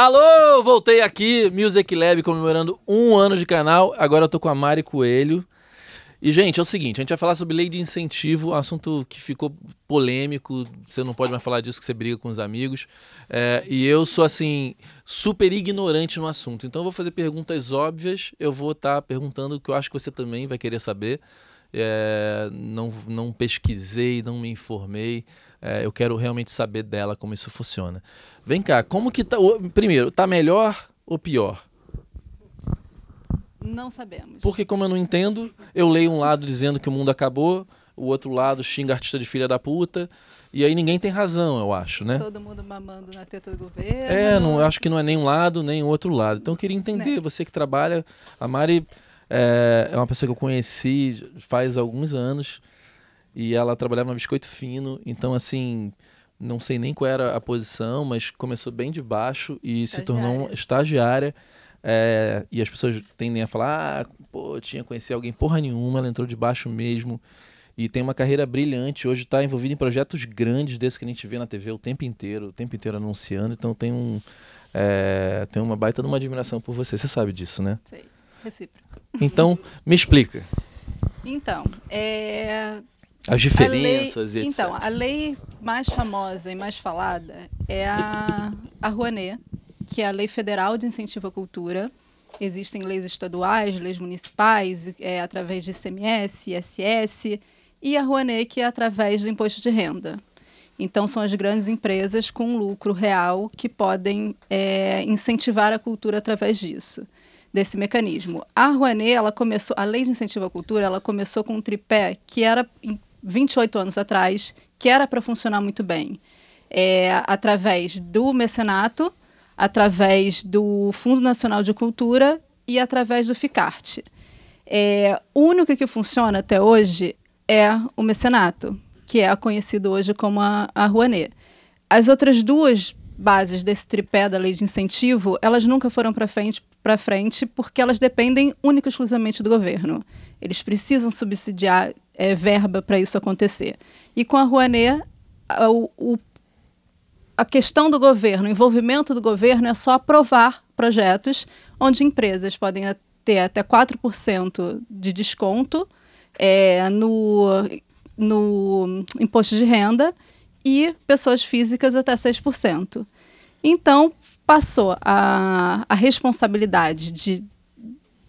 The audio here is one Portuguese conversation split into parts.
Alô, voltei aqui, Music Lab comemorando um ano de canal. Agora eu tô com a Mari Coelho. E, gente, é o seguinte: a gente vai falar sobre lei de incentivo, assunto que ficou polêmico. Você não pode mais falar disso que você briga com os amigos. É, e eu sou, assim, super ignorante no assunto. Então, eu vou fazer perguntas óbvias. Eu vou estar tá perguntando o que eu acho que você também vai querer saber. É, não, não pesquisei, não me informei. É, eu quero realmente saber dela como isso funciona. Vem cá, como que tá. Primeiro, tá melhor ou pior? Não sabemos. Porque, como eu não entendo, eu leio um lado dizendo que o mundo acabou, o outro lado xinga artista de filha da puta. E aí ninguém tem razão, eu acho, né? Todo mundo mamando na teta do governo. É, não, eu acho que não é nem um lado, nem o outro lado. Então eu queria entender, né? você que trabalha. A Mari é, é uma pessoa que eu conheci faz alguns anos e ela trabalhava no biscoito fino, então assim, não sei nem qual era a posição, mas começou bem de baixo e se tornou estagiária. É, e as pessoas tendem a falar, ah, pô, tinha conhecido alguém porra nenhuma, ela entrou de baixo mesmo. E tem uma carreira brilhante, hoje está envolvida em projetos grandes desses que a gente vê na TV o tempo inteiro, o tempo inteiro anunciando, então tem um. É, tem uma baita de uma admiração por você, você sabe disso, né? Sei, recíproco. Então, me explica. Então, é, as diferenças lei, e etc. Então, a lei mais famosa e mais falada é a, a Rouanet, que é a Lei Federal de Incentivo à Cultura. Existem leis estaduais, leis municipais, é, através de ICMS, ISS, e a Rouanet, que é através do imposto de renda. Então, são as grandes empresas com lucro real que podem é, incentivar a cultura através disso, desse mecanismo. A Rouanet, ela começou, a Lei de Incentivo à Cultura, ela começou com um tripé que era 28 anos atrás, que era para funcionar muito bem. É, através do mecenato, através do Fundo Nacional de Cultura e através do FICART. É, o único que funciona até hoje é o mecenato, que é conhecido hoje como a, a Rouanet. As outras duas bases desse tripé da lei de incentivo, elas nunca foram para frente, frente porque elas dependem única e exclusivamente do governo. Eles precisam subsidiar é, verba para isso acontecer. E com a Rouanet, a, o, a questão do governo, o envolvimento do governo é só aprovar projetos onde empresas podem ter até 4% de desconto é, no, no imposto de renda e pessoas físicas até 6%. Então, passou a, a responsabilidade de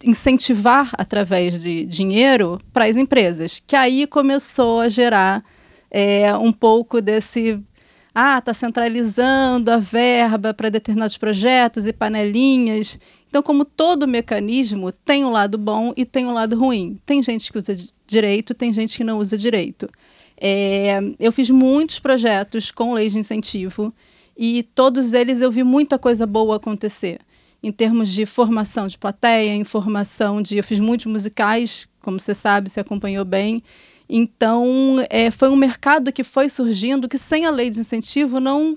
incentivar através de dinheiro para as empresas, que aí começou a gerar é, um pouco desse ah, está centralizando a verba para determinados projetos e panelinhas. Então, como todo mecanismo, tem um lado bom e tem um lado ruim. Tem gente que usa direito, tem gente que não usa direito. É, eu fiz muitos projetos com leis de incentivo e todos eles eu vi muita coisa boa acontecer em termos de formação de plateia, em formação de. Eu fiz muitos musicais, como você sabe, se acompanhou bem. Então, é, foi um mercado que foi surgindo que sem a lei de incentivo não,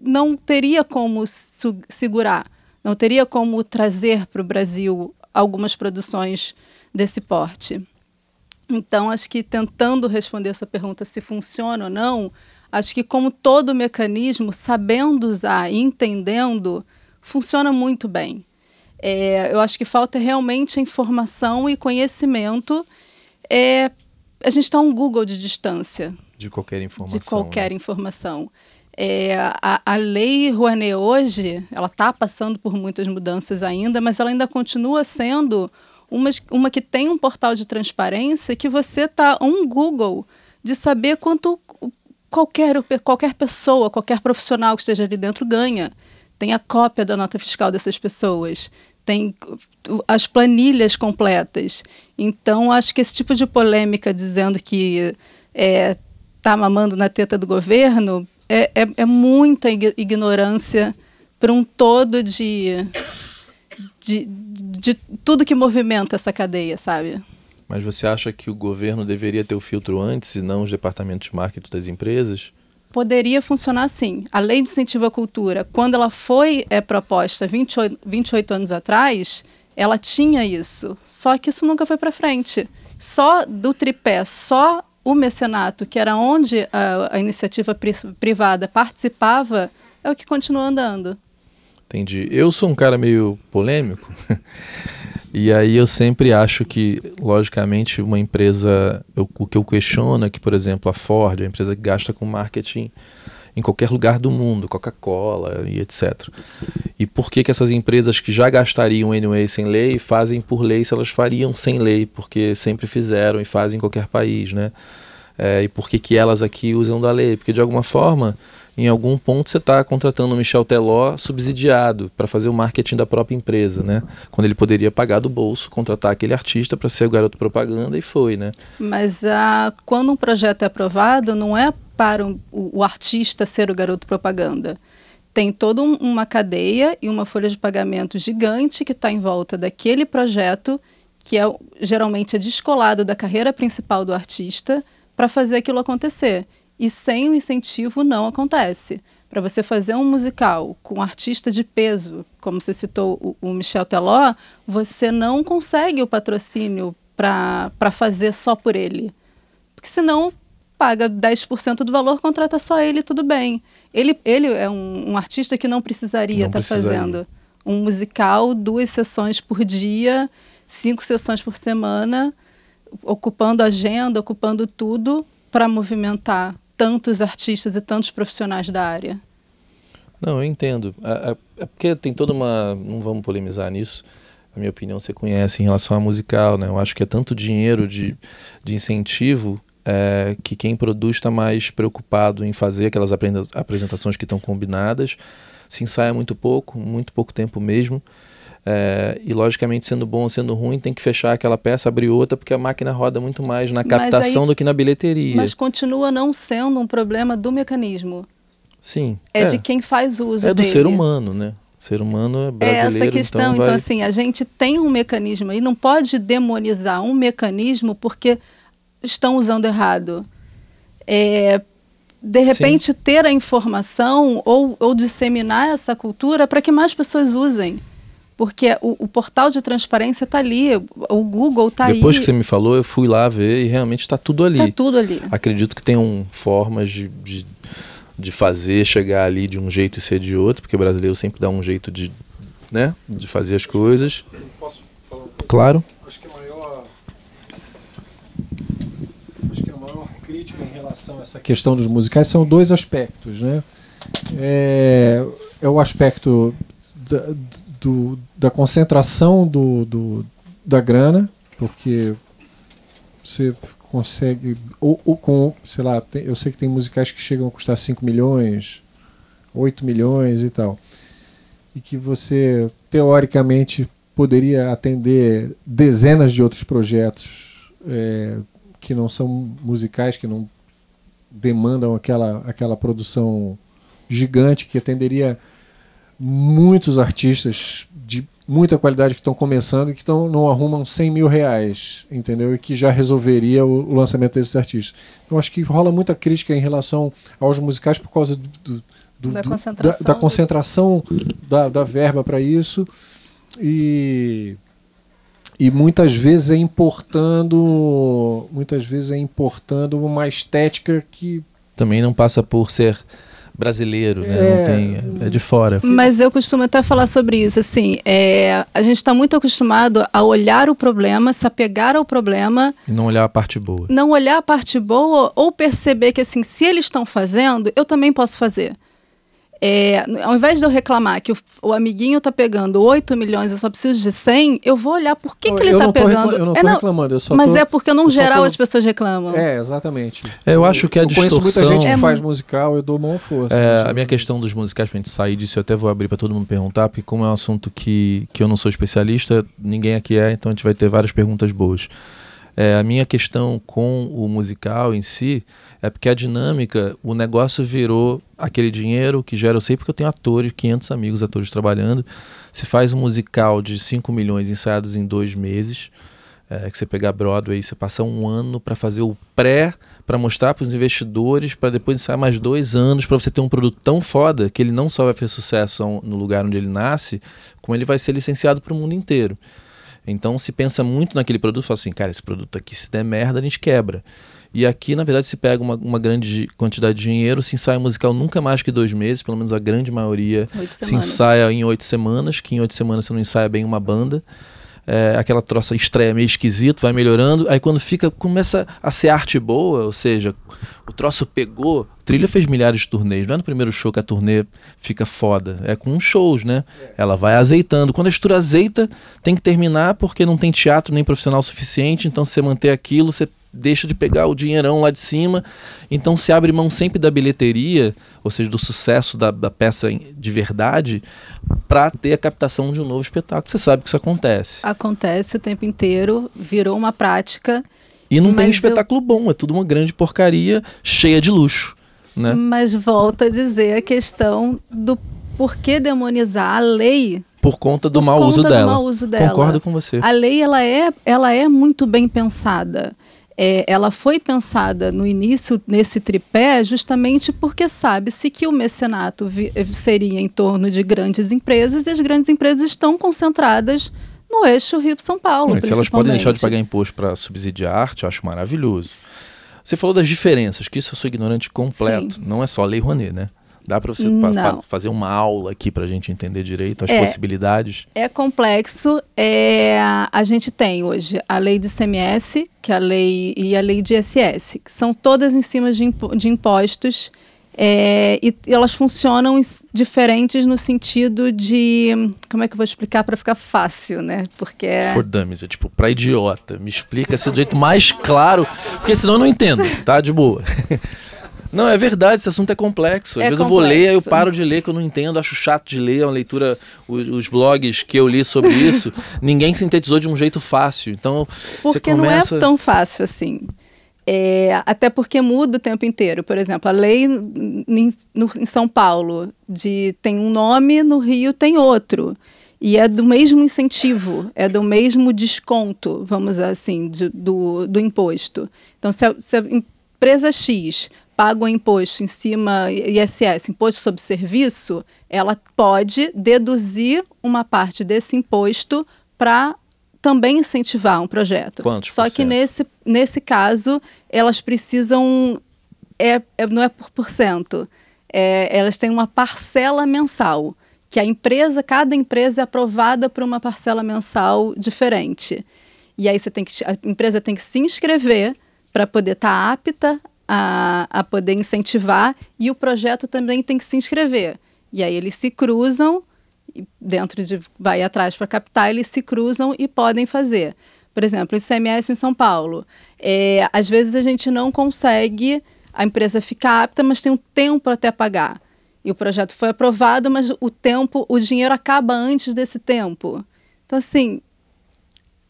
não teria como segurar, não teria como trazer para o Brasil algumas produções desse porte. Então, acho que tentando responder essa pergunta se funciona ou não, acho que como todo mecanismo, sabendo usar e entendendo, funciona muito bem. É, eu acho que falta realmente informação e conhecimento. É, a gente está um Google de distância. De qualquer informação. De qualquer né? informação. É, a, a lei Rouanet hoje, ela está passando por muitas mudanças ainda, mas ela ainda continua sendo uma, uma que tem um portal de transparência que você está um Google de saber quanto qualquer, qualquer pessoa, qualquer profissional que esteja ali dentro ganha tem a cópia da nota fiscal dessas pessoas, tem as planilhas completas. Então, acho que esse tipo de polêmica dizendo que está é, tá mamando na teta do governo é, é, é muita ignorância para um todo de, de, de tudo que movimenta essa cadeia, sabe? Mas você acha que o governo deveria ter o filtro antes e não os departamentos de marketing das empresas? Poderia funcionar assim. A lei de incentivo à cultura, quando ela foi é, proposta 28, 28 anos atrás, ela tinha isso. Só que isso nunca foi para frente. Só do tripé, só o mecenato, que era onde a, a iniciativa pri privada participava, é o que continua andando. Entendi. Eu sou um cara meio polêmico. e aí eu sempre acho que, logicamente, uma empresa. Eu, o que eu questiono é que, por exemplo, a Ford, é uma empresa que gasta com marketing em qualquer lugar do mundo, Coca-Cola e etc. E por que, que essas empresas que já gastariam anyway sem lei fazem por lei se elas fariam sem lei, porque sempre fizeram e fazem em qualquer país, né? É, e por que, que elas aqui usam da lei? Porque de alguma forma, em algum ponto você está contratando o Michel Teló subsidiado para fazer o marketing da própria empresa, né? Quando ele poderia pagar do bolso, contratar aquele artista para ser o garoto propaganda e foi, né? Mas ah, quando um projeto é aprovado, não é para o, o artista ser o garoto propaganda. Tem toda um, uma cadeia e uma folha de pagamento gigante que está em volta daquele projeto, que é geralmente é descolado da carreira principal do artista, para fazer aquilo acontecer. E sem o incentivo não acontece. Para você fazer um musical com um artista de peso, como você citou o, o Michel Teló, você não consegue o patrocínio para fazer só por ele. Porque senão paga 10% do valor, contrata só ele, tudo bem. Ele, ele é um, um artista que não precisaria estar tá fazendo um musical, duas sessões por dia, cinco sessões por semana, ocupando agenda, ocupando tudo para movimentar tantos artistas e tantos profissionais da área. Não, eu entendo. É, porque tem toda uma. Não vamos polemizar nisso. A minha opinião você conhece em relação a musical, né? Eu acho que é tanto dinheiro de, de incentivo é, que quem produz está mais preocupado em fazer aquelas apresentações que estão combinadas, se ensaia muito pouco, muito pouco tempo mesmo. É, e logicamente, sendo bom ou sendo ruim, tem que fechar aquela peça, abrir outra, porque a máquina roda muito mais na captação aí, do que na bilheteria. Mas continua não sendo um problema do mecanismo. Sim. É, é. de quem faz uso É do dele. ser humano, né? O ser humano é brasileiro. É essa questão. Então, então vai... assim, a gente tem um mecanismo e não pode demonizar um mecanismo porque estão usando errado. É, de repente, Sim. ter a informação ou, ou disseminar essa cultura para que mais pessoas usem. Porque o, o portal de transparência está ali, o Google está aí. Depois que você me falou, eu fui lá ver e realmente está tudo ali. Está tudo ali. Acredito que tenham formas de, de, de, fazer, chegar ali de um jeito e ser de outro, porque o brasileiro sempre dá um jeito de, né, de fazer as coisas. Posso falar uma coisa? Claro. Acho que crítica em relação a essa questão dos musicais são dois aspectos. Né? É, é o aspecto da, do, da concentração do, do, da grana, porque você consegue. Ou, ou, com, sei lá, tem, eu sei que tem musicais que chegam a custar 5 milhões, 8 milhões e tal. E que você, teoricamente, poderia atender dezenas de outros projetos é, que não são musicais, que não demandam aquela, aquela produção gigante que atenderia muitos artistas muita qualidade que estão começando e que tão, não arrumam 100 mil reais, entendeu? E que já resolveria o, o lançamento desses artistas. Então acho que rola muita crítica em relação aos musicais por causa do, do, do, da, concentração. Da, da, concentração da, da verba para isso. E e muitas vezes é importando muitas vezes é importando uma estética que também não passa por ser brasileiro, né? É, não tem, é de fora. Mas eu costumo até falar sobre isso, assim, é, a gente está muito acostumado a olhar o problema, se apegar ao problema e não olhar a parte boa. Não olhar a parte boa ou perceber que assim, se eles estão fazendo, eu também posso fazer. É, ao invés de eu reclamar que o, o amiguinho está pegando 8 milhões e só preciso de 100, eu vou olhar por que, que ele está pegando. eu não estou é, reclamando, eu só Mas tô, é porque, no geral, tô... as pessoas reclamam. É, exatamente. É, eu acho que a eu distorção... conheço muita gente que é, faz musical, eu dou uma força. É, a minha questão dos musicais, para a gente sair disso, eu até vou abrir para todo mundo perguntar, porque como é um assunto que, que eu não sou especialista, ninguém aqui é, então a gente vai ter várias perguntas boas. É, a minha questão com o musical em si é porque a dinâmica, o negócio virou aquele dinheiro que gera, eu sei porque eu tenho atores, 500 amigos atores trabalhando. Se faz um musical de 5 milhões ensaiados em dois meses, é, que você pegar Broadway, você passa um ano para fazer o pré, para mostrar para os investidores, para depois ensaiar mais dois anos, para você ter um produto tão foda que ele não só vai fazer sucesso no lugar onde ele nasce, como ele vai ser licenciado para o mundo inteiro. Então se pensa muito naquele produto, fala assim, cara, esse produto aqui se der merda a gente quebra. E aqui, na verdade, se pega uma, uma grande quantidade de dinheiro, se ensaia musical nunca mais que dois meses, pelo menos a grande maioria se ensaia em oito semanas, que em oito semanas você não ensaia bem uma banda. É, aquela troça estreia meio esquisito, vai melhorando. Aí quando fica, começa a ser arte boa, ou seja, o troço pegou. Trilha fez milhares de turnês, não é no primeiro show que a turnê fica foda, é com shows, né? Ela vai azeitando. Quando a estrutura azeita, tem que terminar porque não tem teatro nem profissional suficiente, então se você manter aquilo, você deixa de pegar o dinheirão lá de cima. Então se abre mão sempre da bilheteria, ou seja, do sucesso da, da peça de verdade, para ter a captação de um novo espetáculo. Você sabe que isso acontece. Acontece o tempo inteiro, virou uma prática. E não tem espetáculo eu... bom, é tudo uma grande porcaria cheia de luxo. Né? Mas volta a dizer a questão do porquê demonizar a lei por conta do, por mau, conta uso do dela. mau uso dela. Concordo com você. A lei ela é, ela é muito bem pensada é, ela foi pensada no início nesse tripé justamente porque sabe-se que o mecenato seria em torno de grandes empresas e as grandes empresas estão concentradas no eixo Rio-São Paulo. Não, se elas podem deixar de pagar imposto para subsidiar arte, eu acho maravilhoso. Você falou das diferenças, que isso eu sou ignorante completo. Sim. Não é só a Lei Rouanet, né? Dá para você fazer uma aula aqui para a gente entender direito as é, possibilidades? É complexo. É, a gente tem hoje a lei de CMS, que é a lei e a lei de ISS, que são todas em cima de, impo de impostos. É, e, e elas funcionam diferentes no sentido de. Como é que eu vou explicar para ficar fácil, né? Porque. É... For dummies, é tipo, para idiota. Me explica assim do jeito mais claro, porque senão eu não entendo, tá? De boa. Não, é verdade, esse assunto é complexo. Às é vezes complexo. eu vou ler, aí eu paro de ler, que eu não entendo, acho chato de ler, é uma leitura, os, os blogs que eu li sobre isso, ninguém sintetizou de um jeito fácil. Então, Porque começa... não é tão fácil assim. É, até porque muda o tempo inteiro. Por exemplo, a lei em, no, em São Paulo de tem um nome, no Rio tem outro. E é do mesmo incentivo, é do mesmo desconto, vamos assim, de, do, do imposto. Então, se a, se a empresa X paga o imposto em cima, ISS, imposto sobre serviço, ela pode deduzir uma parte desse imposto para também incentivar um projeto. Quantos Só que nesse, nesse caso, elas precisam. É, é não é por porcento. É, elas têm uma parcela mensal. Que a empresa, cada empresa é aprovada por uma parcela mensal diferente. E aí você tem que, a empresa tem que se inscrever para poder estar tá apta a, a poder incentivar e o projeto também tem que se inscrever. E aí eles se cruzam, dentro de vai atrás para captar, eles se cruzam e podem fazer. Por exemplo, o ICMS em São Paulo. É, às vezes a gente não consegue, a empresa fica apta, mas tem um tempo até pagar. E o projeto foi aprovado, mas o tempo, o dinheiro acaba antes desse tempo. Então, assim,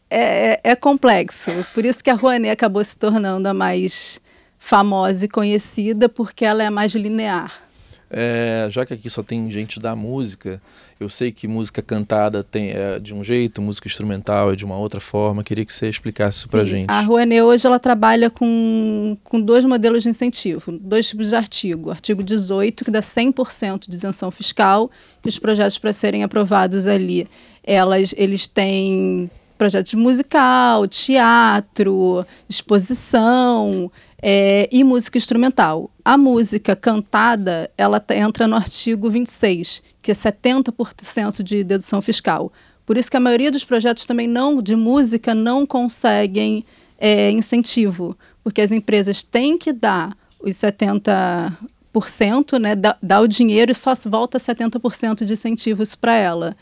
é, é, é complexo. Por isso que a Rouanet acabou se tornando a mais famosa e conhecida porque ela é mais linear. É, já que aqui só tem gente da música, eu sei que música cantada tem é, de um jeito, música instrumental é de uma outra forma. Queria que você explicasse isso para gente. A Rouanet hoje ela trabalha com, com dois modelos de incentivo, dois tipos de artigo. Artigo 18, que dá 100% de isenção fiscal, e os projetos para serem aprovados ali, elas, eles têm projetos musical, teatro, exposição, é, e música instrumental. A música cantada, ela entra no artigo 26, que é 70% de dedução fiscal. Por isso que a maioria dos projetos também não de música não conseguem é, incentivo, porque as empresas têm que dar os 70%, né, dar, dar o dinheiro e só volta 70% de incentivos para ela.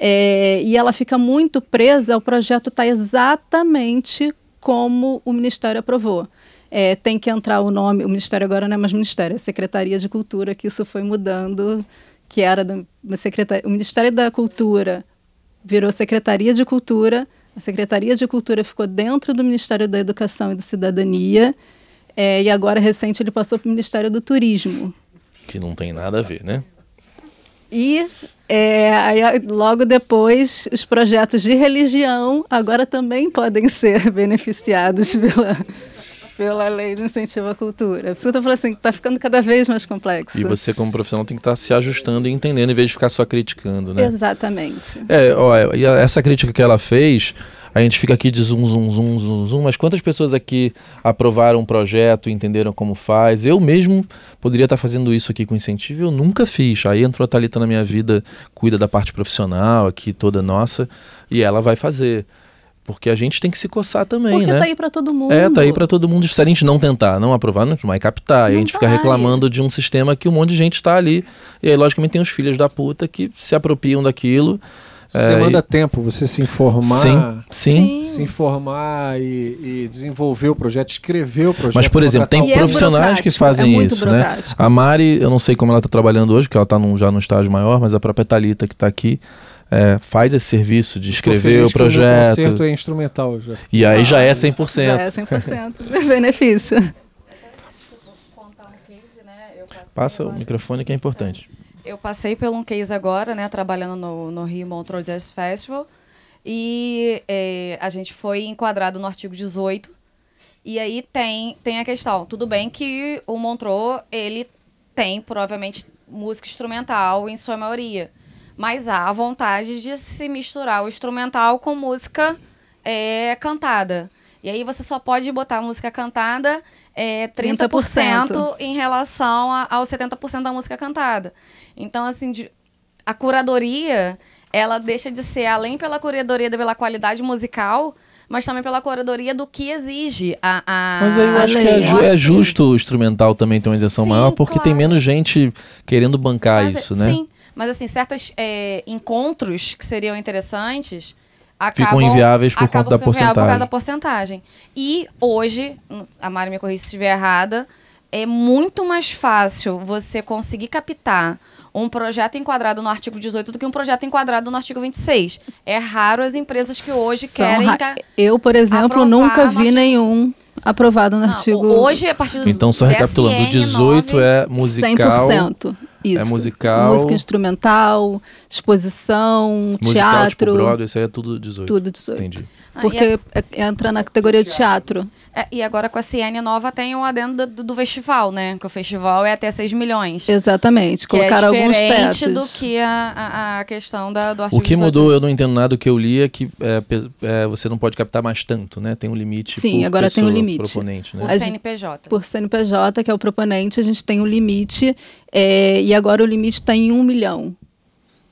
É, e ela fica muito presa ao projeto estar tá exatamente como o Ministério aprovou é, tem que entrar o nome, o Ministério agora não é mais Ministério, é Secretaria de Cultura, que isso foi mudando, que era da, secretaria, o Ministério da Cultura virou Secretaria de Cultura, a Secretaria de Cultura ficou dentro do Ministério da Educação e da Cidadania, é, e agora, recente, ele passou para o Ministério do Turismo. Que não tem nada a ver, né? E é, aí, logo depois, os projetos de religião agora também podem ser beneficiados pela, pela lei do incentivo à cultura. Por isso que eu estou falando assim, está ficando cada vez mais complexo. E você, como profissional, tem que estar tá se ajustando e entendendo, em vez de ficar só criticando, né? Exatamente. É, ó, e essa crítica que ela fez, A gente fica aqui de zoom, zoom, zoom, zoom, zoom, mas quantas pessoas aqui aprovaram um projeto, entenderam como faz? Eu mesmo poderia estar fazendo isso aqui com incentivo, eu nunca fiz. Aí entrou a Thalita na minha vida, cuida da parte profissional aqui toda nossa, e ela vai fazer. Porque a gente tem que se coçar também, Porque né? tá aí pra todo mundo. É, tá aí pra todo mundo. Se a gente não tentar, não aprovar, não vai captar. e a Não gente fica vai. reclamando de um sistema que um monte de gente tá ali. E aí, logicamente, tem os filhos da puta que se apropriam daquilo. Isso É, demanda e- tempo, você se informar. Sim, sim. Se informar e, e desenvolver o projeto, escrever o projeto. Mas, por exemplo, tem E é profissionais que fazem é muito isso, né? A Mari, eu não sei como ela tá trabalhando hoje, que ela tá num- já num estágio maior, mas a própria Thalita que tá aqui é, faz esse serviço de escrever o O projeto. concerto é instrumental já. E aí já é Já 100%. é 100% benefício. contar um case, né? Eu passei Passa o microfone que é importante. Eu passei por um case agora, né? Trabalhando no, no Rio Montreux Jazz Festival. E eh, a gente foi enquadrado no artigo 18. E aí tem, tem a questão. Tudo bem que o Montreux, ele tem, provavelmente, música instrumental em sua maioria. Mas há a vontade de se misturar o instrumental com música eh, cantada. E aí você só pode botar música cantada é, 30%, 30%. em relação a- aos 70% da música cantada. Então, assim, de- a curadoria, ela deixa de ser, além pela curadoria pela qualidade musical, mas também pela curadoria do que exige a... a Mas aí eu a acho que é, ju- é justo o instrumental também ter uma isenção Sim, maior, porque tem claro. menos gente querendo bancar Mas, isso, né? Sim, mas assim, certos é, encontros que seriam interessantes Ficam acabam, inviáveis por conta acabam da ficando inviáveis por causa porcentagem. da porcentagem. E hoje, hum, a Mari me corrija se estiver errada, é muito mais fácil você conseguir captar um projeto enquadrado no artigo 18 do que um projeto enquadrado no artigo 26. É raro as empresas que hoje São querem... ra- Eu, por exemplo, nunca vi artigo- nenhum aprovado no Não, artigo Hoje, a partir do Então, só recapitulando, o DSN 18 9, é musical, 100%. Isso. musical- Música instrumental, exposição, musical, tipo teatro, Broadway, isso aí é tudo 18. tudo 18. Entendi. Ah, e Porque é- entra na categoria de teatro. É, e agora com a CN nova tem o adendo do, do festival, né? Que o festival é até 6 milhões. Exatamente. Que é Colocaram alguns diferente tetos. do que a, a, a questão da, do artigo O que 18. mudou, eu não entendo nada do que eu li, é que é, é, você não pode captar mais tanto, né? Tem um limite Sim, por agora tem um limite. proponente, né? A gente- CNPJ. Por CNPJ, que é o proponente, a gente tem um limite, é, e agora o limite está em um milhão.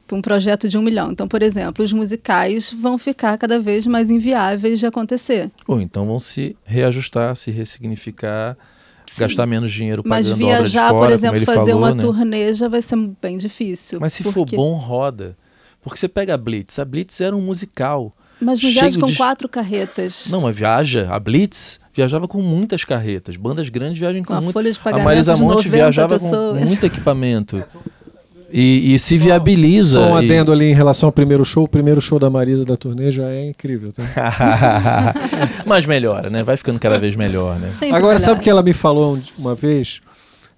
Para um projeto de um milhão. Então, por exemplo, os musicais vão ficar cada vez mais inviáveis de acontecer. Ou então vão se reajustar, se ressignificar, gastar menos dinheiro Mas pagando obra de viajar, fora, por exemplo, fazer falou, uma né? turnê já vai ser bem difícil. Mas se for porque- bom, roda. Porque você pega a Blitz, a Blitz era um musical. Mas não cheio viaja com de- quatro carretas. Não, mas viaja. A Blitz viajava com muitas carretas. Bandas grandes viajam com, Com a muito. folha de A pagamento Marisa Monte 90 viajava com pessoas. muito equipamento. E, e se viabiliza. Só um e- adendo ali em relação ao primeiro show. O primeiro show da Marisa da turnê já é incrível. Tá? Mas melhora, né? Vai ficando cada vez melhor, né? Sempre Agora, sabe melhor. o que ela me falou um- uma vez?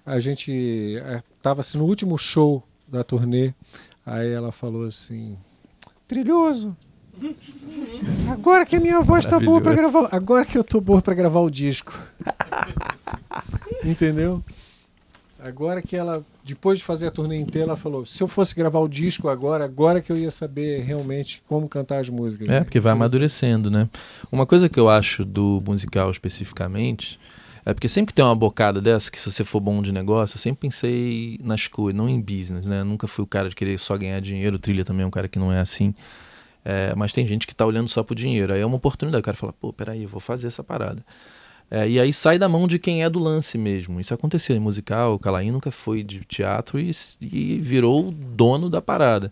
A gente estava assim, no último show da turnê. Aí ela falou assim: Trilhoso, agora que a minha voz tá boa para gravar. Agora que eu tô boa para gravar o disco. Entendeu? Agora que ela, depois de fazer a turnê inteira, ela falou: se eu fosse gravar o disco agora, agora que eu ia saber realmente como cantar as músicas. É, porque vai Interessante. amadurecendo, né? Uma coisa que eu acho do musical especificamente é porque sempre que tem uma bocada dessa, que se você for bom de negócio, eu sempre pensei nas coisas, não em business, né? Eu nunca fui o cara de querer só ganhar dinheiro, o trilha também é um cara que não é assim. É, mas tem gente que tá olhando só pro dinheiro. Aí é uma oportunidade. O cara fala, pô, peraí, eu vou fazer essa parada. É, e aí sai da mão de quem é do lance mesmo. Isso aconteceu em musical, o Calaim nunca foi de teatro e, e virou dono da parada.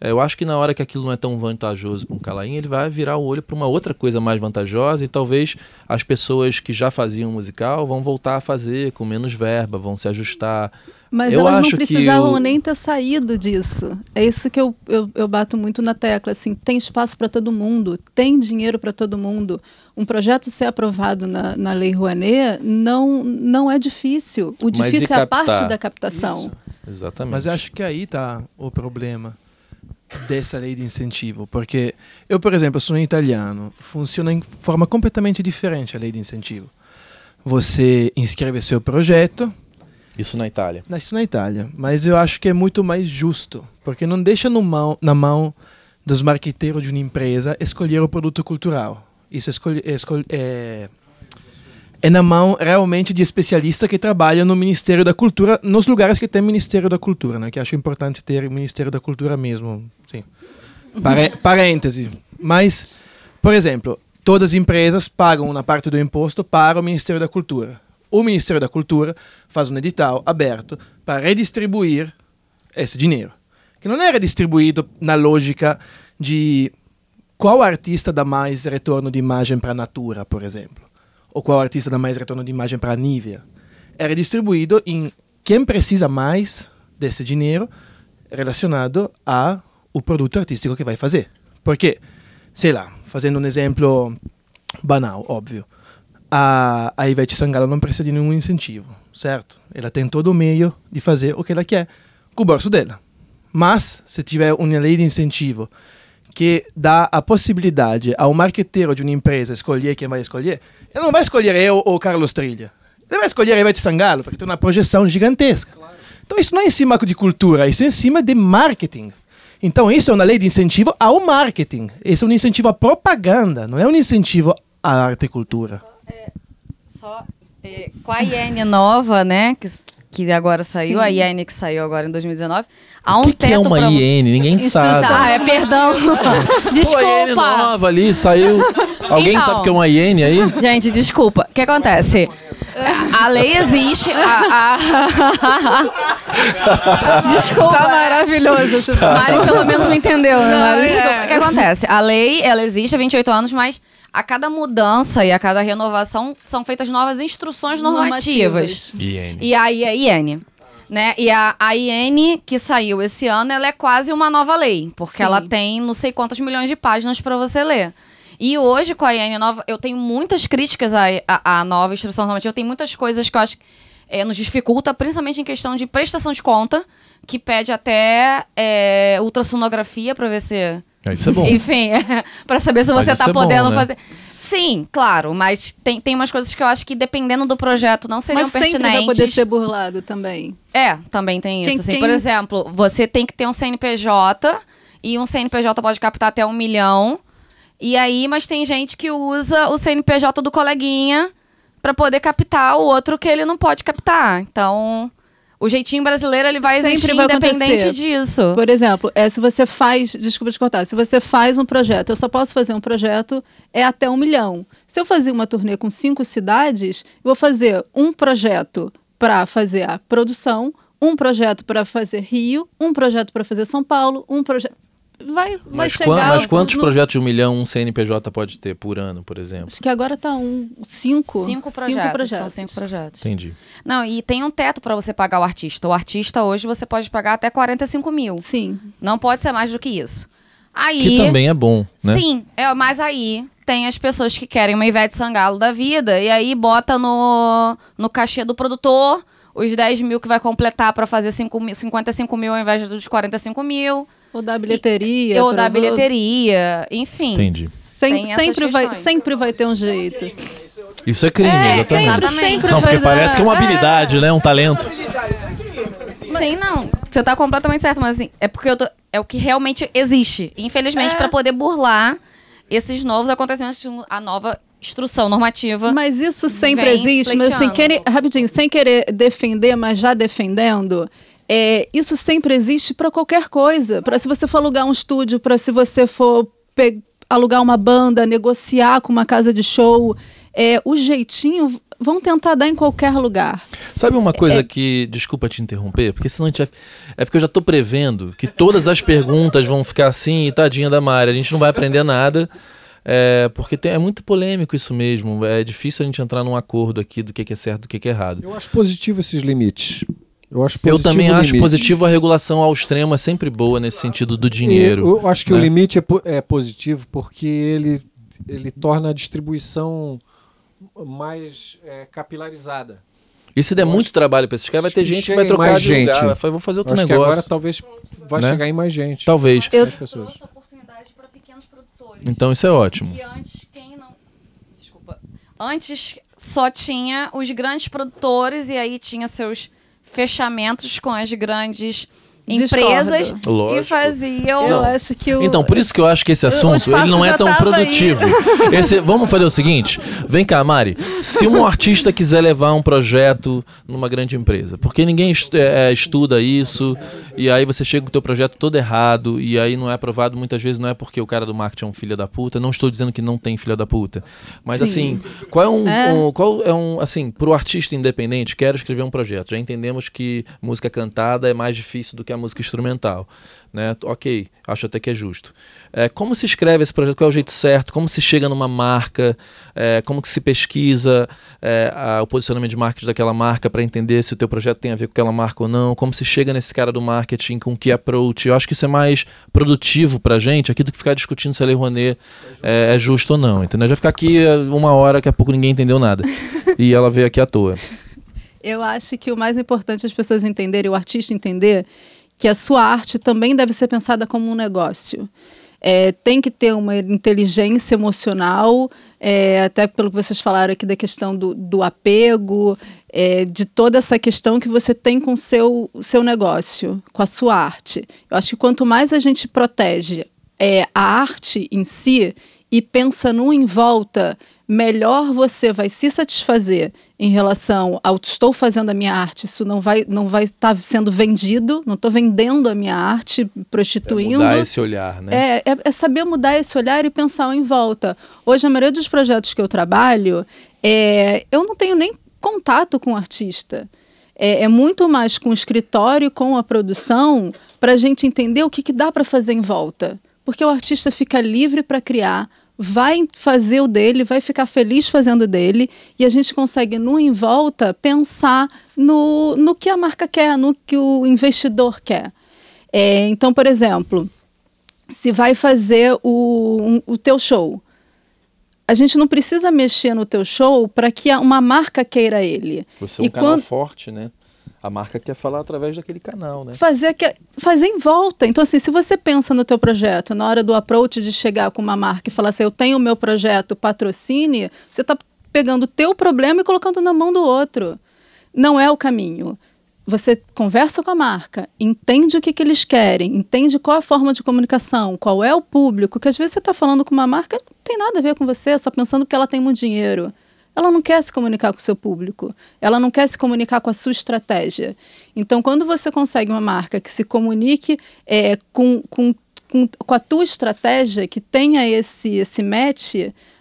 É, eu acho que na hora que aquilo não é tão vantajoso para um Calaim, ele vai virar o olho para uma outra coisa mais vantajosa e talvez as pessoas que já faziam musical vão voltar a fazer com menos verba, vão se ajustar. Mas Eu elas não acho que precisavam o- nem ter saído disso. É isso que eu, eu, eu bato muito na tecla. Assim, tem espaço para todo mundo, tem dinheiro para todo mundo. Um projeto ser aprovado na, na Lei Rouanet não, não é difícil. O difícil é a parte da captação. Isso. Exatamente. Mas eu acho que aí está o problema dessa lei de incentivo, porque eu, por exemplo, sou italiano, funciona em forma completamente diferente a lei de incentivo. Você inscreve seu projeto, Isso na Itália. nasce na Itália, mas eu acho que é muito mais justo, porque não deixa no mão, na mão dos marqueteiros de uma empresa escolher o produto cultural. Isso escolhe, escolhe, é, é na mão realmente de especialistas que trabalham no Ministério da Cultura, nos lugares que tem Ministério da Cultura, né? que acho importante ter o Ministério da Cultura mesmo. Sim. Pare, parêntese. Mas, por exemplo, todas as empresas pagam uma parte do imposto para o Ministério da Cultura. O Ministério da Cultura faz um edital aberto para redistribuir esse dinheiro, que não é redistribuído na lógica de qual artista dá mais retorno de imagem para a Natura, por exemplo ou qual artista dá mais retorno de imagem para a Nivea. Era distribuído em quem precisa mais desse dinheiro relacionado a o produto artístico que vai fazer. Porque, sei lá, fazendo um exemplo banal, óbvio, a, a Ivete Sangalo não precisa de nenhum incentivo, certo? Ela tem todo o meio de fazer o que ela quer com o bolso dela. Mas, se tiver uma lei de incentivo que dá a possibilidade ao marqueteiro de uma empresa escolher quem vai escolher, ele não vai escolher eu ou Carlos Trilha. Ele vai escolher Ivete Sangalo, porque tem uma projeção gigantesca. Então isso não é em cima de cultura, isso é em cima de marketing. Então isso é uma lei de incentivo ao marketing. Isso é um incentivo à propaganda, não é um incentivo à arte e cultura. Só, é, só é, com a IN nova, né, que, que agora saiu, Sim. a IN que saiu agora em 2019, Há um o que, que é uma pra... IN? Ninguém sabe. Ah, é perdão. desculpa. Pô, IN nova ali, saiu. Alguém então, sabe o que é uma IN aí? Gente, desculpa. O que acontece? A lei existe. A, a... Desculpa. Tá maravilhoso. Mário pelo menos me entendeu, né? Não, é. O que acontece? A lei, ela existe há 28 anos, mas a cada mudança e a cada renovação são feitas novas instruções normativas. normativas. IN. E aí é IN. Né? E a, a IN, que saiu esse ano, ela é quase uma nova lei, porque Sim. ela tem não sei quantas milhões de páginas para você ler. E hoje, com a IN nova, eu tenho muitas críticas à, à, à nova instrução normativa, tem muitas coisas que eu acho que é, nos dificulta, principalmente em questão de prestação de conta, que pede até é, ultrassonografia para ver se. É, isso é bom. Enfim, para saber se você está é podendo bom, né? fazer. Sim, claro, mas tem, tem umas coisas que eu acho que dependendo do projeto não seriam mas pertinentes. Mas vai poder ser burlado também. É, também tem isso. Quem, assim. quem... Por exemplo, você tem que ter um CNPJ e um CNPJ pode captar até um milhão. E aí, mas tem gente que usa o CNPJ do coleguinha para poder captar o outro que ele não pode captar. Então, o jeitinho brasileiro ele vai Sempre existir vai independente acontecer. disso. Por exemplo, é, se você faz, desculpa te cortar, se você faz um projeto, eu só posso fazer um projeto é até um milhão. Se eu fazer uma turnê com cinco cidades, eu vou fazer um projeto para fazer a produção, um projeto para fazer Rio, um projeto para fazer São Paulo, um projeto vai, vai mas chegar. mas quantos no... projetos de um milhão um CNPJ pode ter por ano, por exemplo? Acho que agora tá um cinco. Cinco projetos. Cinco projetos. São cinco projetos. Entendi. Não, e tem um teto para você pagar o artista. O artista hoje você pode pagar até 45 mil. Sim. Não pode ser mais do que isso. Aí, que também é bom, né? Sim, é, mas aí tem as pessoas que querem uma Ivete Sangalo da vida e aí bota no, no cachê do produtor os 10 mil que vai completar para fazer 5 mil, 55 mil ao invés dos 45 mil. Ou da bilheteria. E, ou da bilheteria, enfim. Entendi. Sem, sempre, vai, sempre vai ter um jeito. Isso é crime, é, exatamente. Sempre, sempre não, porque parece que é uma habilidade, é. né? Um talento. Sim, não. Você tá completamente certo, mas assim, é porque tô, é o que realmente existe. Infelizmente, é. para poder burlar esses novos acontecimentos, a nova instrução normativa. Mas isso sempre existe, mas assim, querer, rapidinho, sem querer defender, mas já defendendo, é, isso sempre existe para qualquer coisa. Para se você for alugar um estúdio, para se você for alugar uma banda, negociar com uma casa de show, é, o jeitinho vão tentar dar em qualquer lugar. Sabe uma coisa é... que, desculpa te interromper, porque senão a gente vai... é porque eu já estou prevendo que todas as perguntas vão ficar assim, e tadinha da Mari, a gente não vai aprender nada. É, porque tem, é muito polêmico isso mesmo. É difícil a gente entrar num acordo aqui do que é certo e do que é errado. Eu acho positivo esses limites. Eu, acho eu também acho positivo a regulação ao extremo é sempre boa nesse sentido do dinheiro. Eu, eu acho que né? o limite é, é positivo porque ele, ele torna a distribuição mais é, capilarizada. E se der muito trabalho para esses caras, vai ter gente que vai trocar de gente. lugar. Vai, vou fazer outro negócio. agora talvez vai né? chegar em mais gente. Talvez. Eu... pessoas. Então isso é ótimo. E antes, quem não... Desculpa. Antes só tinha os grandes produtores e aí tinha seus fechamentos com as grandes empresas Discordo. Lógico. e faziam. Eu acho que o... Então, por isso que eu acho que esse assunto ele não é tão produtivo. Esse- vamos fazer o seguinte: vem cá, Mari. Se um artista quiser levar um projeto numa grande empresa, porque ninguém est- é, estuda isso, e aí você chega com o teu projeto todo errado, e aí não é aprovado muitas vezes, não é porque o cara do marketing é um filho da puta. Não estou dizendo que não tem filho da puta. Mas Sim. assim, qual é um, É. um- qual é um assim, pro artista independente, quero escrever um projeto. Já entendemos que música cantada é mais difícil do que a música instrumental. Né? Ok, acho até que é justo. É, como se escreve esse projeto? Qual é o jeito certo? Como se chega numa marca? É, como que se pesquisa é, a- o posicionamento de marketing daquela marca para entender se o teu projeto tem a ver com aquela marca ou não? Como se chega nesse cara do marketing com que approach? Eu acho que isso é mais produtivo pra gente aqui do que ficar discutindo se a Lei Rouanet é, é justo ou não, entendeu? Já ficar aqui é, uma hora, daqui a pouco ninguém entendeu nada. e ela veio aqui à toa. Eu acho que o mais importante é as pessoas entenderem, o artista entender, que a sua arte também deve ser pensada como um negócio. É, tem que ter uma inteligência emocional, é, até pelo que vocês falaram aqui da questão do, do apego, é, de toda essa questão que você tem com o seu, seu negócio, com a sua arte. Eu acho que quanto mais a gente protege é, a arte em si e pensa no em volta, melhor você vai se satisfazer em relação ao estou fazendo a minha arte, isso não vai não vai estar sendo vendido, não estou vendendo a minha arte, prostituindo. Mudar esse olhar, né? É, é, é saber mudar esse olhar e pensar em volta. Hoje, a maioria dos projetos que eu trabalho, é, eu não tenho nem contato com o artista. É, é muito mais com o escritório, com a produção, para a gente entender o que, que dá para fazer em volta. Porque o artista fica livre para criar, vai fazer o dele, vai ficar feliz fazendo o dele, e a gente consegue, no em volta, pensar no, no que a marca quer, no que o investidor quer. É, então, por exemplo, se vai fazer o, um- o teu show, a gente não precisa mexer no teu show para que uma marca queira ele. Você é um E canal quando- forte, né? A marca quer falar através daquele canal, né? fazer, que, fazer em volta. Então, assim, se você pensa no teu projeto, na hora do approach de chegar com uma marca e falar assim, eu tenho o meu projeto, patrocine, você está pegando o teu problema e colocando na mão do outro. Não é o caminho. Você conversa com a marca, entende o que, que eles querem, entende qual a forma de comunicação, qual é o público, que às vezes você está falando com uma marca, não tem nada a ver com você, só pensando que ela tem muito dinheiro. Ela não quer se comunicar com o seu público, ela não quer se comunicar com a sua estratégia. Então, quando você consegue uma marca que se comunique é, com, com, com, com a tua estratégia, que tenha esse, esse match,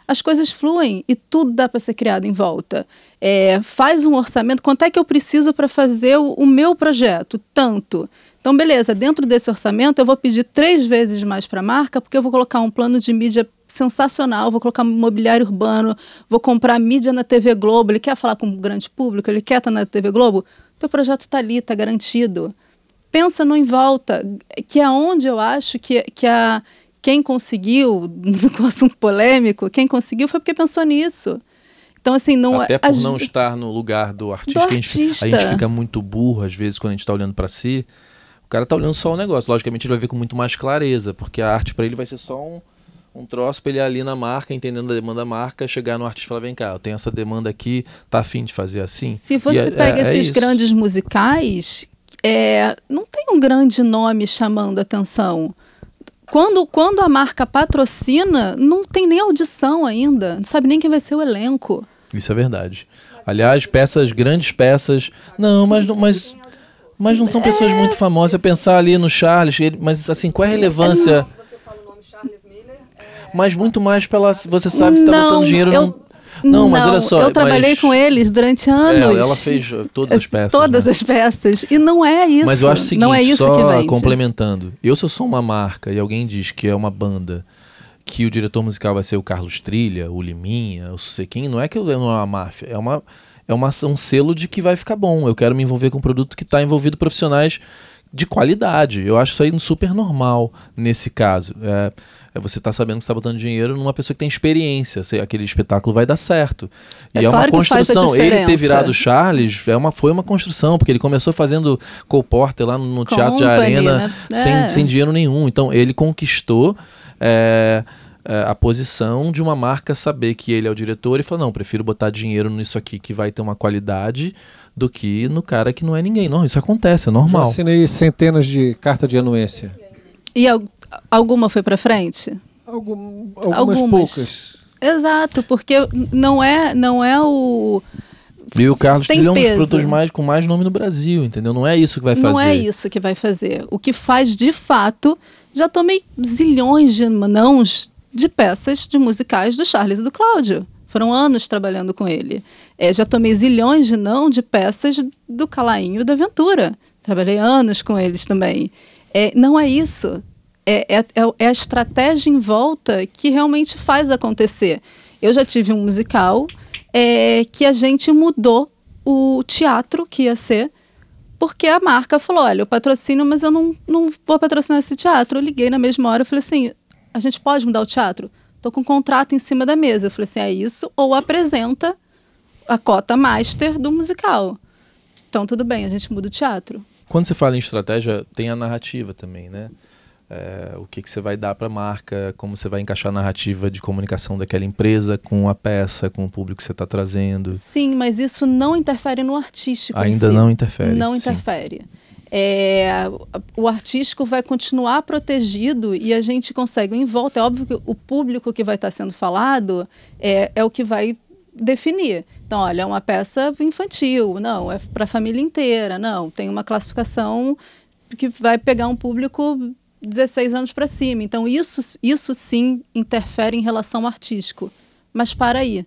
as coisas fluem e tudo dá para ser criado em volta. É, faz um orçamento, quanto é que eu preciso para fazer o, o meu projeto? Tanto. Então, beleza, dentro desse orçamento eu vou pedir três vezes mais para a marca, porque eu vou colocar um plano de mídia sensacional, vou colocar mobiliário urbano, vou comprar mídia na TV Globo. Ele quer falar com o grande público, ele quer estar na TV Globo? Teu projeto está ali, está garantido. Pensa no em volta, que é onde eu acho que, que a, quem conseguiu, com assunto polêmico, quem conseguiu foi porque pensou nisso. Então, assim, não Até por as- não estar no lugar do artista. Do que a, gente, a artista. gente fica muito burro, às vezes, quando a gente tá olhando para si. O cara tá olhando só o negócio. Logicamente, ele vai ver com muito mais clareza, porque a arte para ele vai ser só um, um troço pra ele ir ali na marca, entendendo a demanda da marca, chegar no artista e falar: vem cá, eu tenho essa demanda aqui, tá afim de fazer assim? Se você é- pega é- é esses grandes musicais, é, não tem um grande nome chamando atenção. Quando, quando a marca patrocina, não tem nem audição ainda, não sabe nem quem vai ser o elenco. Isso é verdade. Aliás, peças, grandes peças. Não, mas não, mas, mas não são pessoas muito famosas. Eu pensar ali no Charles, ele- mas assim, qual é a relevância? Mas muito mais pela. Você sabe se tá botando dinheiro eu, num- Não, mas olha só. Eu trabalhei mas- com eles durante É, anos. ela fez uh, todas as peças. Todas né? as peças. E não é isso. Mas eu acho o seguinte, não é isso só que vende. complementando. Eu se eu sou uma marca e alguém diz que é uma banda que o diretor musical vai ser o Carlos Trilha, o Liminha, o Sequinho, não é que eu não é uma máfia, é uma é uma, um selo de que vai ficar bom. Eu quero me envolver com um produto que está envolvido profissionais de qualidade. Eu acho isso aí super normal nesse caso. É, é você tá sabendo que está botando dinheiro numa pessoa que tem experiência. se aquele espetáculo vai dar certo. E É é, uma claro que faz a construção. Ele ter virado Charles é uma, foi uma construção, porque ele começou fazendo Cole Porter lá no, no Teatro de Arena né? sem, É. sem dinheiro nenhum. Então ele conquistou é, é, a posição de uma marca saber que ele é o diretor e falou: não, prefiro botar dinheiro nisso aqui que vai ter uma qualidade do que no cara que não é ninguém. Não, isso acontece, é Já normal. assinei centenas de carta de anuência. E al- alguma foi para frente? Algum- algumas, Algumas. poucas. Exato, porque não é, não é o. E o Carlos Tem Trilha é um dos peso. produtores mais, com mais nome no Brasil, entendeu? Não é isso que vai fazer. Não é isso que vai fazer. O que faz de fato, já tomei zilhões de nãos de peças de musicais do Charles e do Cláudio. Foram anos trabalhando com ele. É, já tomei zilhões de não de peças do Calainho da Ventura. Trabalhei anos com eles também. É, não é isso. É, é, é- é a estratégia em volta que realmente faz acontecer. Eu já tive um musical é, que a gente mudou o teatro que ia ser porque a marca falou: olha, eu patrocino, mas eu não, não vou patrocinar esse teatro. Eu liguei na mesma hora e falei assim: a gente pode mudar o teatro? Tô com um contrato em cima da mesa. Eu falei assim: é isso, ou apresenta a cota master do musical. Então, tudo bem, a gente muda o teatro. Quando você fala em estratégia, tem a narrativa também, né? É, o que, que você vai dar para a marca, como você vai encaixar a narrativa de comunicação daquela empresa com a peça, com o público que você está trazendo. Sim, mas isso não interfere no artístico. Ainda si. não interfere. Não sim. interfere. É, o artístico vai continuar protegido e a gente consegue em volta. É óbvio que o público que vai estar sendo falado é, é o que vai definir. Então, olha, é uma peça infantil, não, é para a família inteira, não, tem uma classificação que vai pegar um público 16 anos para cima. Então, isso, isso sim interfere em relação ao artístico. Mas para aí.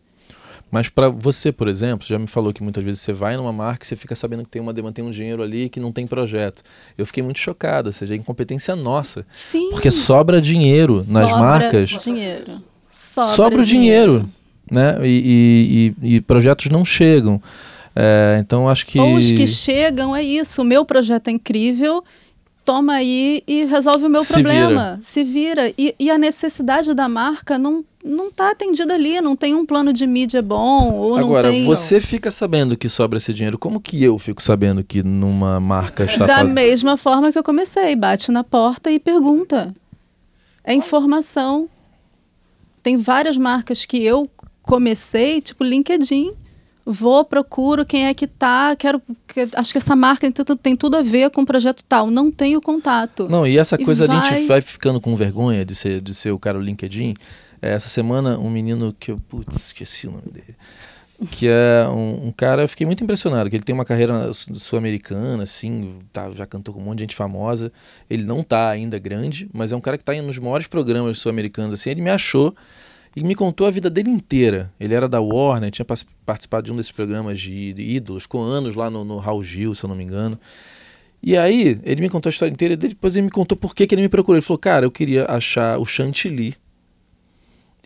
Mas para você, por exemplo, já me falou que muitas vezes você vai numa marca e você fica sabendo que tem uma demanda, tem um dinheiro ali que não tem projeto. Eu fiquei muito chocado, ou seja, é incompetência nossa. Sim. Porque sobra dinheiro nas Sobra marcas. dinheiro. Sobra, sobra o dinheiro, né? E, e- e- e projetos não chegam. É, então acho que. Ou os que chegam, é isso. O meu projeto é incrível, toma aí e resolve o meu Se problema. Se vira. E, e a necessidade da marca não não está atendida ali. Não tem um plano de mídia bom. Ou Agora, não tem... você fica sabendo que sobra esse dinheiro. Como que eu fico sabendo que numa marca está Da fazendo? mesma forma que eu comecei. Bate na porta e pergunta. É informação. Tem várias marcas que eu comecei, tipo LinkedIn. Vou, procuro quem é que tá, quero. que- acho que essa marca tem, tudo- tem tudo a ver com o projeto tal. Não tenho contato. Não, e essa E coisa a gente vai- vai ficando com vergonha de ser, de ser o cara do LinkedIn. É, Essa semana, um menino que eu. Putz, esqueci o nome dele. Que é um, um cara, eu fiquei muito impressionado, que ele tem uma carreira su- sul-americana, assim, tá, já cantou com um monte de gente famosa. Ele não tá ainda grande, mas é um cara que tá nos maiores programas sul-americanos, assim. Ele me achou e me contou a vida dele inteira. Ele era da Warner, tinha participado de um desses programas de de ídolos, ficou anos lá no, no Raul Gil, se eu não me engano. E aí, ele me contou a história inteira, e depois ele me contou por que, que ele me procurou. Ele falou, cara, eu queria achar o Chantilly.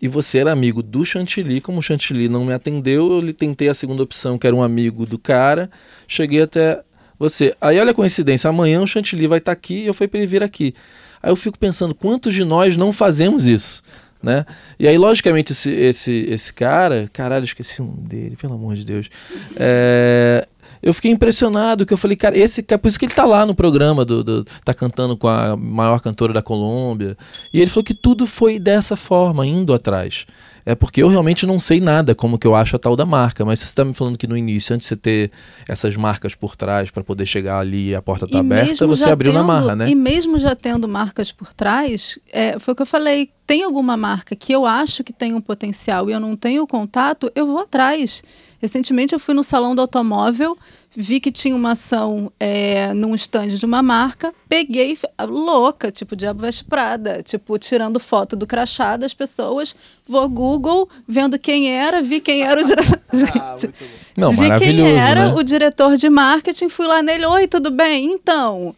E você era amigo do Chantilly, como o Chantilly não me atendeu, eu lhe tentei a segunda opção, que era um amigo do cara, cheguei até você. Aí olha a coincidência, amanhã o Chantilly vai estar aqui e eu fui para ele vir aqui. Aí eu fico pensando, quantos de nós não fazemos isso? Né? E aí, logicamente, esse, esse, esse cara, caralho, esqueci o nome dele, pelo amor de Deus. É, eu fiquei impressionado, que eu falei, cara, esse cara, por isso que ele tá lá no programa, do, do- tá cantando com a maior cantora da Colômbia. E ele falou que tudo foi dessa forma, indo atrás. É porque eu realmente não sei nada como que eu acho a tal da marca, mas você está me falando que no início, antes de você ter essas marcas por trás para poder chegar ali e a porta tá E aberta, você abriu na tendo- marra, né? E mesmo já tendo marcas por trás, é, foi o que eu falei. Tem alguma marca que eu acho que tem um potencial e eu não tenho contato, eu vou atrás. Recentemente eu fui no salão do automóvel, vi que tinha uma ação é, num stand de uma marca, peguei, fe- louca, tipo Diabo Veste Prada, tipo tirando foto do crachá das pessoas, vou Google, vendo quem era, vi quem era o diretor. Gente, Não, vi quem era né? o diretor de marketing, fui lá nele, oi, tudo bem? Então.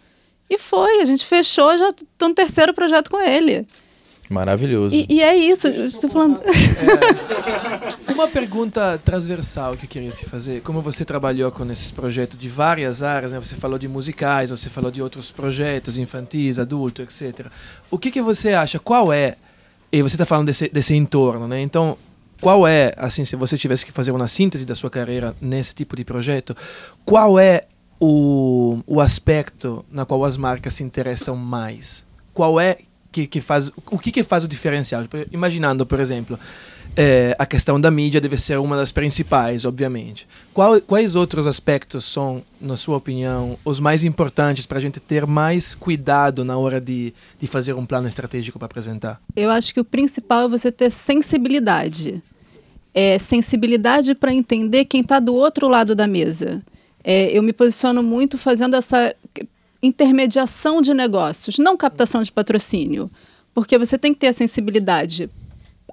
E foi, a gente fechou, já tô no terceiro projeto com ele. Maravilhoso. E, e é isso, estou falando. Uma pergunta transversal que eu queria te fazer. Como você trabalhou com esses projetos de várias áreas, né? você falou de musicais, você falou de outros projetos infantis, adultos, etc. O que, que você acha? Qual é? E você está falando desse, desse entorno, né? Então, qual é, assim, se você tivesse que fazer uma síntese da sua carreira nesse tipo de projeto, qual é o, o aspecto na qual as marcas se interessam mais? Qual é que, que faz o que, que faz o diferencial? Imaginando, por exemplo, É, a questão da mídia deve ser uma das principais, obviamente. Qual, quais outros aspectos são, na sua opinião, os mais importantes para a gente ter mais cuidado na hora de, de fazer um plano estratégico para apresentar? Eu acho que o principal é você ter sensibilidade. É, sensibilidade para entender quem está do outro lado da mesa. É, eu me posiciono muito fazendo essa intermediação de negócios, não captação de patrocínio. Porque você tem que ter a sensibilidade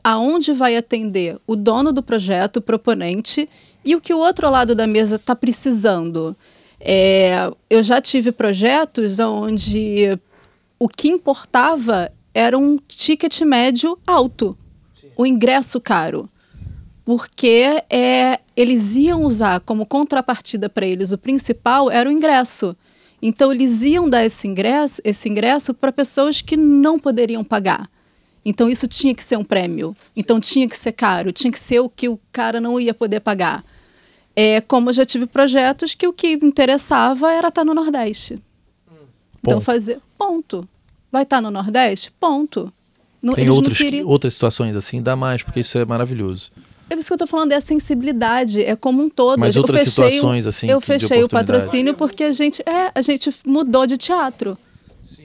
aonde vai atender o dono do projeto, o proponente, e o que o outro lado da mesa está precisando. É, eu já tive projetos onde o que importava era um ticket médio alto, o ingresso caro. Porque é, eles iam usar como contrapartida para eles o principal era o ingresso. Então eles iam dar esse ingresso, esse ingresso para pessoas que não poderiam pagar. Então isso tinha que ser um prêmio. Então tinha que ser caro, tinha que ser o que o cara não ia poder pagar. É, como eu já tive projetos que o que interessava era estar no Nordeste. Hum. Então fazer ponto. Vai estar no Nordeste? Ponto. No, Tem outros, queriam... outras situações assim, dá mais, porque isso é maravilhoso. É isso que eu estou falando, é a sensibilidade, é como um todo. Mas outras situações assim. Eu fechei o patrocínio porque a gente, é, a gente mudou de teatro.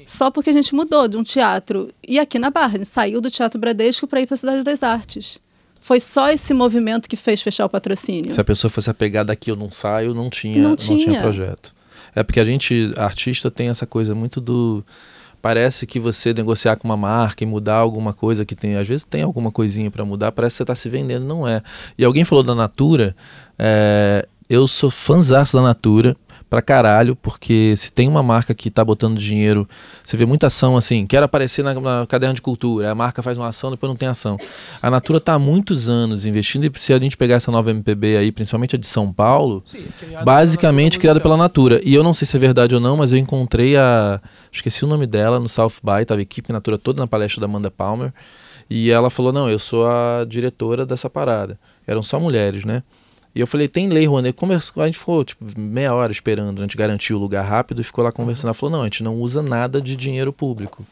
Só porque a gente mudou de um teatro. E aqui na Barra, saiu do Teatro Bradesco para ir para a Cidade das Artes. Foi só esse movimento que fez fechar o patrocínio. Se a pessoa fosse apegar daqui eu não saio, não tinha, não, não tinha. tinha projeto. É porque a gente, artista, tem essa coisa muito do parece que você negociar com uma marca e mudar alguma coisa que tem, às vezes tem alguma coisinha para mudar, parece que você está se vendendo, não é. E alguém falou da Natura, é, eu sou fãzaço da Natura, pra caralho, porque se tem uma marca que tá botando dinheiro, você vê muita ação assim, quero aparecer na, na caderno de cultura, a marca faz uma ação, depois não tem ação. A Natura tá há muitos anos investindo, e se a gente pegar essa nova MPB aí, principalmente a de São Paulo, Sim, basicamente criada pela Natura. E eu não sei se é verdade ou não, mas eu encontrei a. Esqueci o nome dela no South By, tava a equipe Natura toda na palestra da Amanda Palmer. E ela falou: Não, eu sou a diretora dessa parada. Eram só mulheres, né? E eu falei, tem lei, Rouanet. Conversa... A gente ficou tipo, meia hora esperando, a gente garantiu o lugar rápido e ficou lá conversando. Ela falou, não, a gente não usa nada de dinheiro público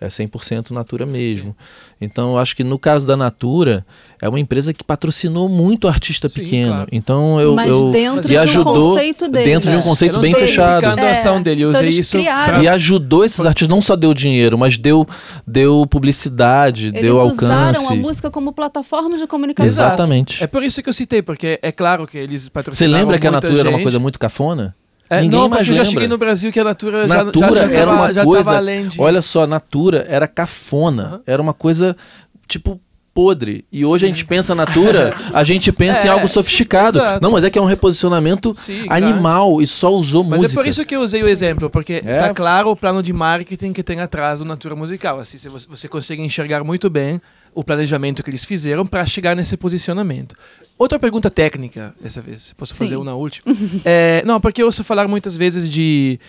é 100% Natura mesmo. Sim. Então, eu acho que no caso da Natura, é uma empresa que patrocinou muito artista Sim, pequeno. Claro. Então, eu, Mas eu dentro e ajudou, de um conceito dele. Dentro de um conceito bem fechado. É, a ação dele, eu usei isso. Pra... E ajudou esses artistas, não só deu dinheiro, mas deu, deu publicidade, Eles deu alcance. Eles usaram a música como plataforma de comunicação. Exatamente. É por isso que eu citei, porque é claro que eles patrocinaram Você lembra que a Natura gente. era uma coisa muito cafona? É, Ninguém não, mais eu lembra. já cheguei no Brasil que a Natura, Natura já, já, era uma já coisa. além disso. Olha só, Natura era cafona. Uhum. Era uma coisa tipo podre. E hoje Sim. a gente pensa Natura, a gente pensa é, em algo sofisticado. Exato. Não, mas é que é um reposicionamento Sim, animal claro. e só usou mas música. Mas é por isso que eu usei o exemplo, porque é. tá claro o plano de marketing que tem atrás do Natura Musical. Assim, você consegue enxergar muito bem o planejamento que eles fizeram para chegar nesse posicionamento. Outra pergunta técnica, dessa vez, posso fazer Sim. uma última? é, não, porque eu ouço falar muitas vezes de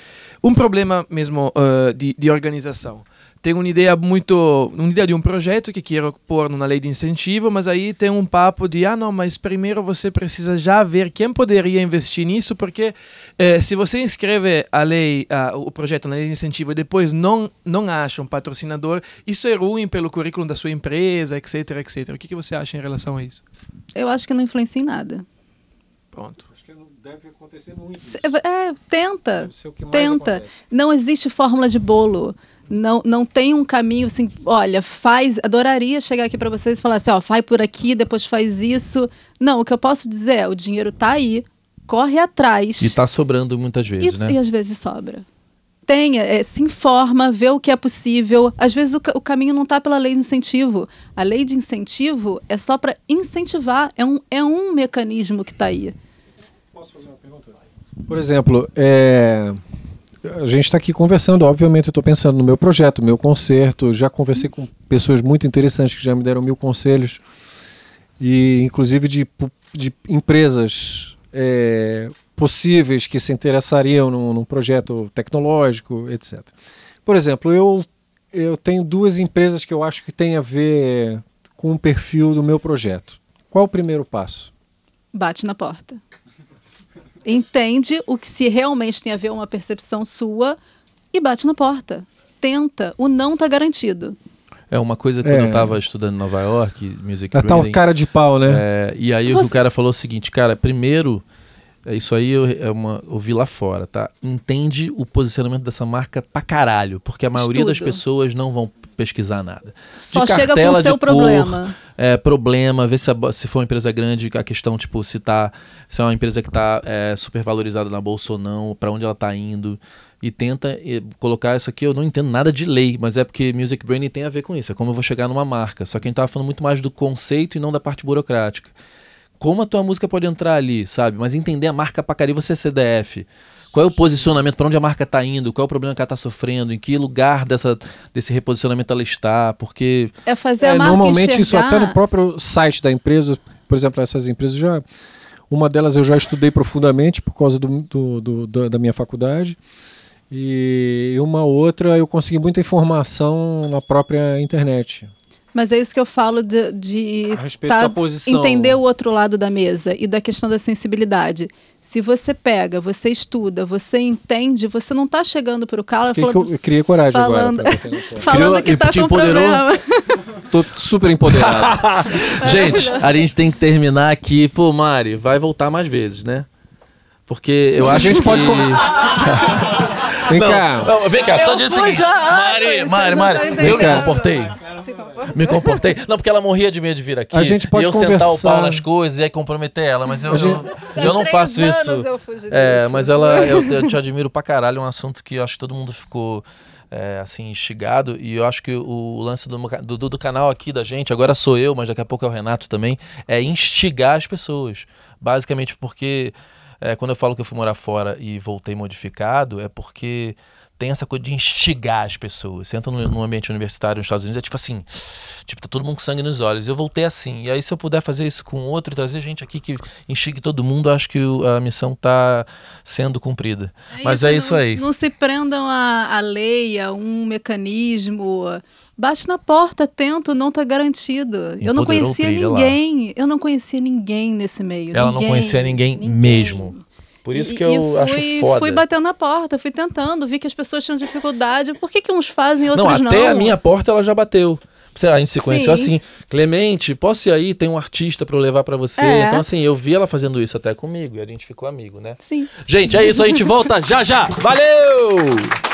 um problema mesmo uh, de, de organização tenho uma ideia muito, uma ideia de um projeto que quero pôr na lei de incentivo, mas aí tem um papo de, ah não, mas primeiro você precisa já ver quem poderia investir nisso, porque eh, se você inscreve a lei, o projeto na lei de incentivo e depois não, não acha um patrocinador, isso é ruim pelo currículo da sua empresa, etc, etc. O que, que você acha em relação a isso? Eu acho que não influencia em nada. Pronto deve acontecer muito. É, tenta. tenta. Acontece. Não existe fórmula de bolo não, não tem um caminho assim, olha, faz, adoraria chegar aqui para vocês e falar assim, ó, faz por aqui, depois faz isso. Não, o que eu posso dizer é, o dinheiro tá aí, corre atrás. E tá sobrando muitas vezes, e, né? E às vezes sobra. Tenha, é, se informa, vê o que é possível. Às vezes o, o, caminho não está pela lei de incentivo. A lei de incentivo é só para incentivar, é um, é um mecanismo que está aí. Posso fazer uma pergunta? Por exemplo, é, a gente está aqui conversando, obviamente eu estou pensando no meu projeto, meu concerto, já conversei com pessoas muito interessantes que já me deram mil conselhos, e inclusive de, de empresas é, possíveis que se interessariam num, num, projeto tecnológico, etc. Por exemplo, eu, eu tenho duas empresas que eu acho que tem a ver com o perfil do meu projeto. Qual o primeiro passo? Bate na porta entende o que se realmente tem a ver uma percepção sua e bate na porta. Tenta. O não está garantido. É uma coisa quando É. eu tava estudando em Nova York, music A tal branding, cara de pau, né? é, e aí o Você- o cara falou o seguinte, cara, primeiro, é isso aí eu, é uma, eu vi lá fora, tá? Entende o posicionamento dessa marca pra caralho, porque a maioria das Estudo. pessoas não vão pesquisar nada. Só de chega com o seu cor, problema. é, problema, ver se, a se for uma empresa grande, a questão, tipo, se tá. Se é uma empresa que tá é, super valorizada na bolsa ou não, pra onde ela tá indo. E tenta colocar isso aqui, eu não entendo nada de lei, mas é porque music branding tem a ver com isso. É como eu vou chegar numa marca. Só que a gente tava falando muito mais do conceito e não da parte burocrática. Como a tua música pode entrar ali, sabe? Mas entender a marca pra caralho, você é CDF. Qual é o posicionamento, para onde a marca tá indo, qual é o problema que ela tá sofrendo, em que lugar dessa, desse reposicionamento ela está, porque É fazer É, a marca normalmente isso enxergar... até no próprio site da empresa, por exemplo, essas empresas já. Uma delas eu já estudei profundamente por causa do, do- do- da- da minha faculdade. E uma outra eu consegui muita informação na própria internet. Mas é isso que eu falo de, de A respeito tá- da posição. entender o outro lado da mesa e da questão da sensibilidade. Se você pega, você estuda, você entende, você não está chegando para o cara Que que falando, eu, criei coragem falando- agora. falando Criou- que está com empoderou? problema. Tô super empoderado. Gente, a gente tem que terminar aqui. Pô, Mari, vai voltar mais vezes, né? Porque eu A acho gente que... pode Vem Não, cá. não, vem cá, só diz o seguinte. já Mari, Mari, Mari, estão eu me comportei. Me comportei. Não, porque ela morria de medo de vir aqui. A gente pode e eu sentar o conversar. pau nas coisas e aí comprometer ela, mas eu, gente- eu, eu não faço anos isso. eu fugi É, disso. mas ela, eu, eu te admiro pra caralho, é um assunto que eu acho que todo mundo ficou é, assim, instigado. E eu acho que o lance do, do, do canal aqui da gente, agora sou eu, mas daqui a pouco é o Renato também, é instigar as pessoas. Basicamente porque é, quando eu falo que eu fui morar fora e voltei modificado, é porque tem essa coisa de instigar as pessoas. Você entra no ambiente universitário nos Estados Unidos, é tipo assim, tipo, tá todo mundo com sangue nos olhos. Eu voltei assim. E aí, se eu puder fazer isso com outro e trazer gente aqui que instigue todo mundo, acho que a missão tá sendo cumprida. Mas é isso não, aí. Não se prendam a, a lei, a um mecanismo. Bate na porta, tento, não está garantido. eu não Empoderou conhecia trilha lá. ninguém. Eu não conhecia ninguém nesse meio. Ela não ninguém, conhecia ninguém mesmo. Por isso que e eu fui, acho foda. Fui batendo na porta, fui tentando, vi que as pessoas tinham dificuldade. Por que, que uns fazem e outros não, não? até a minha porta ela já bateu. Sei lá, A gente se conheceu Sim. assim, Clemente, posso ir aí? Tem um artista pra eu levar pra você. É. Então, assim, eu vi ela fazendo isso até comigo e a gente ficou amigo, né? Sim. Gente, é isso, a gente volta já já. Valeu!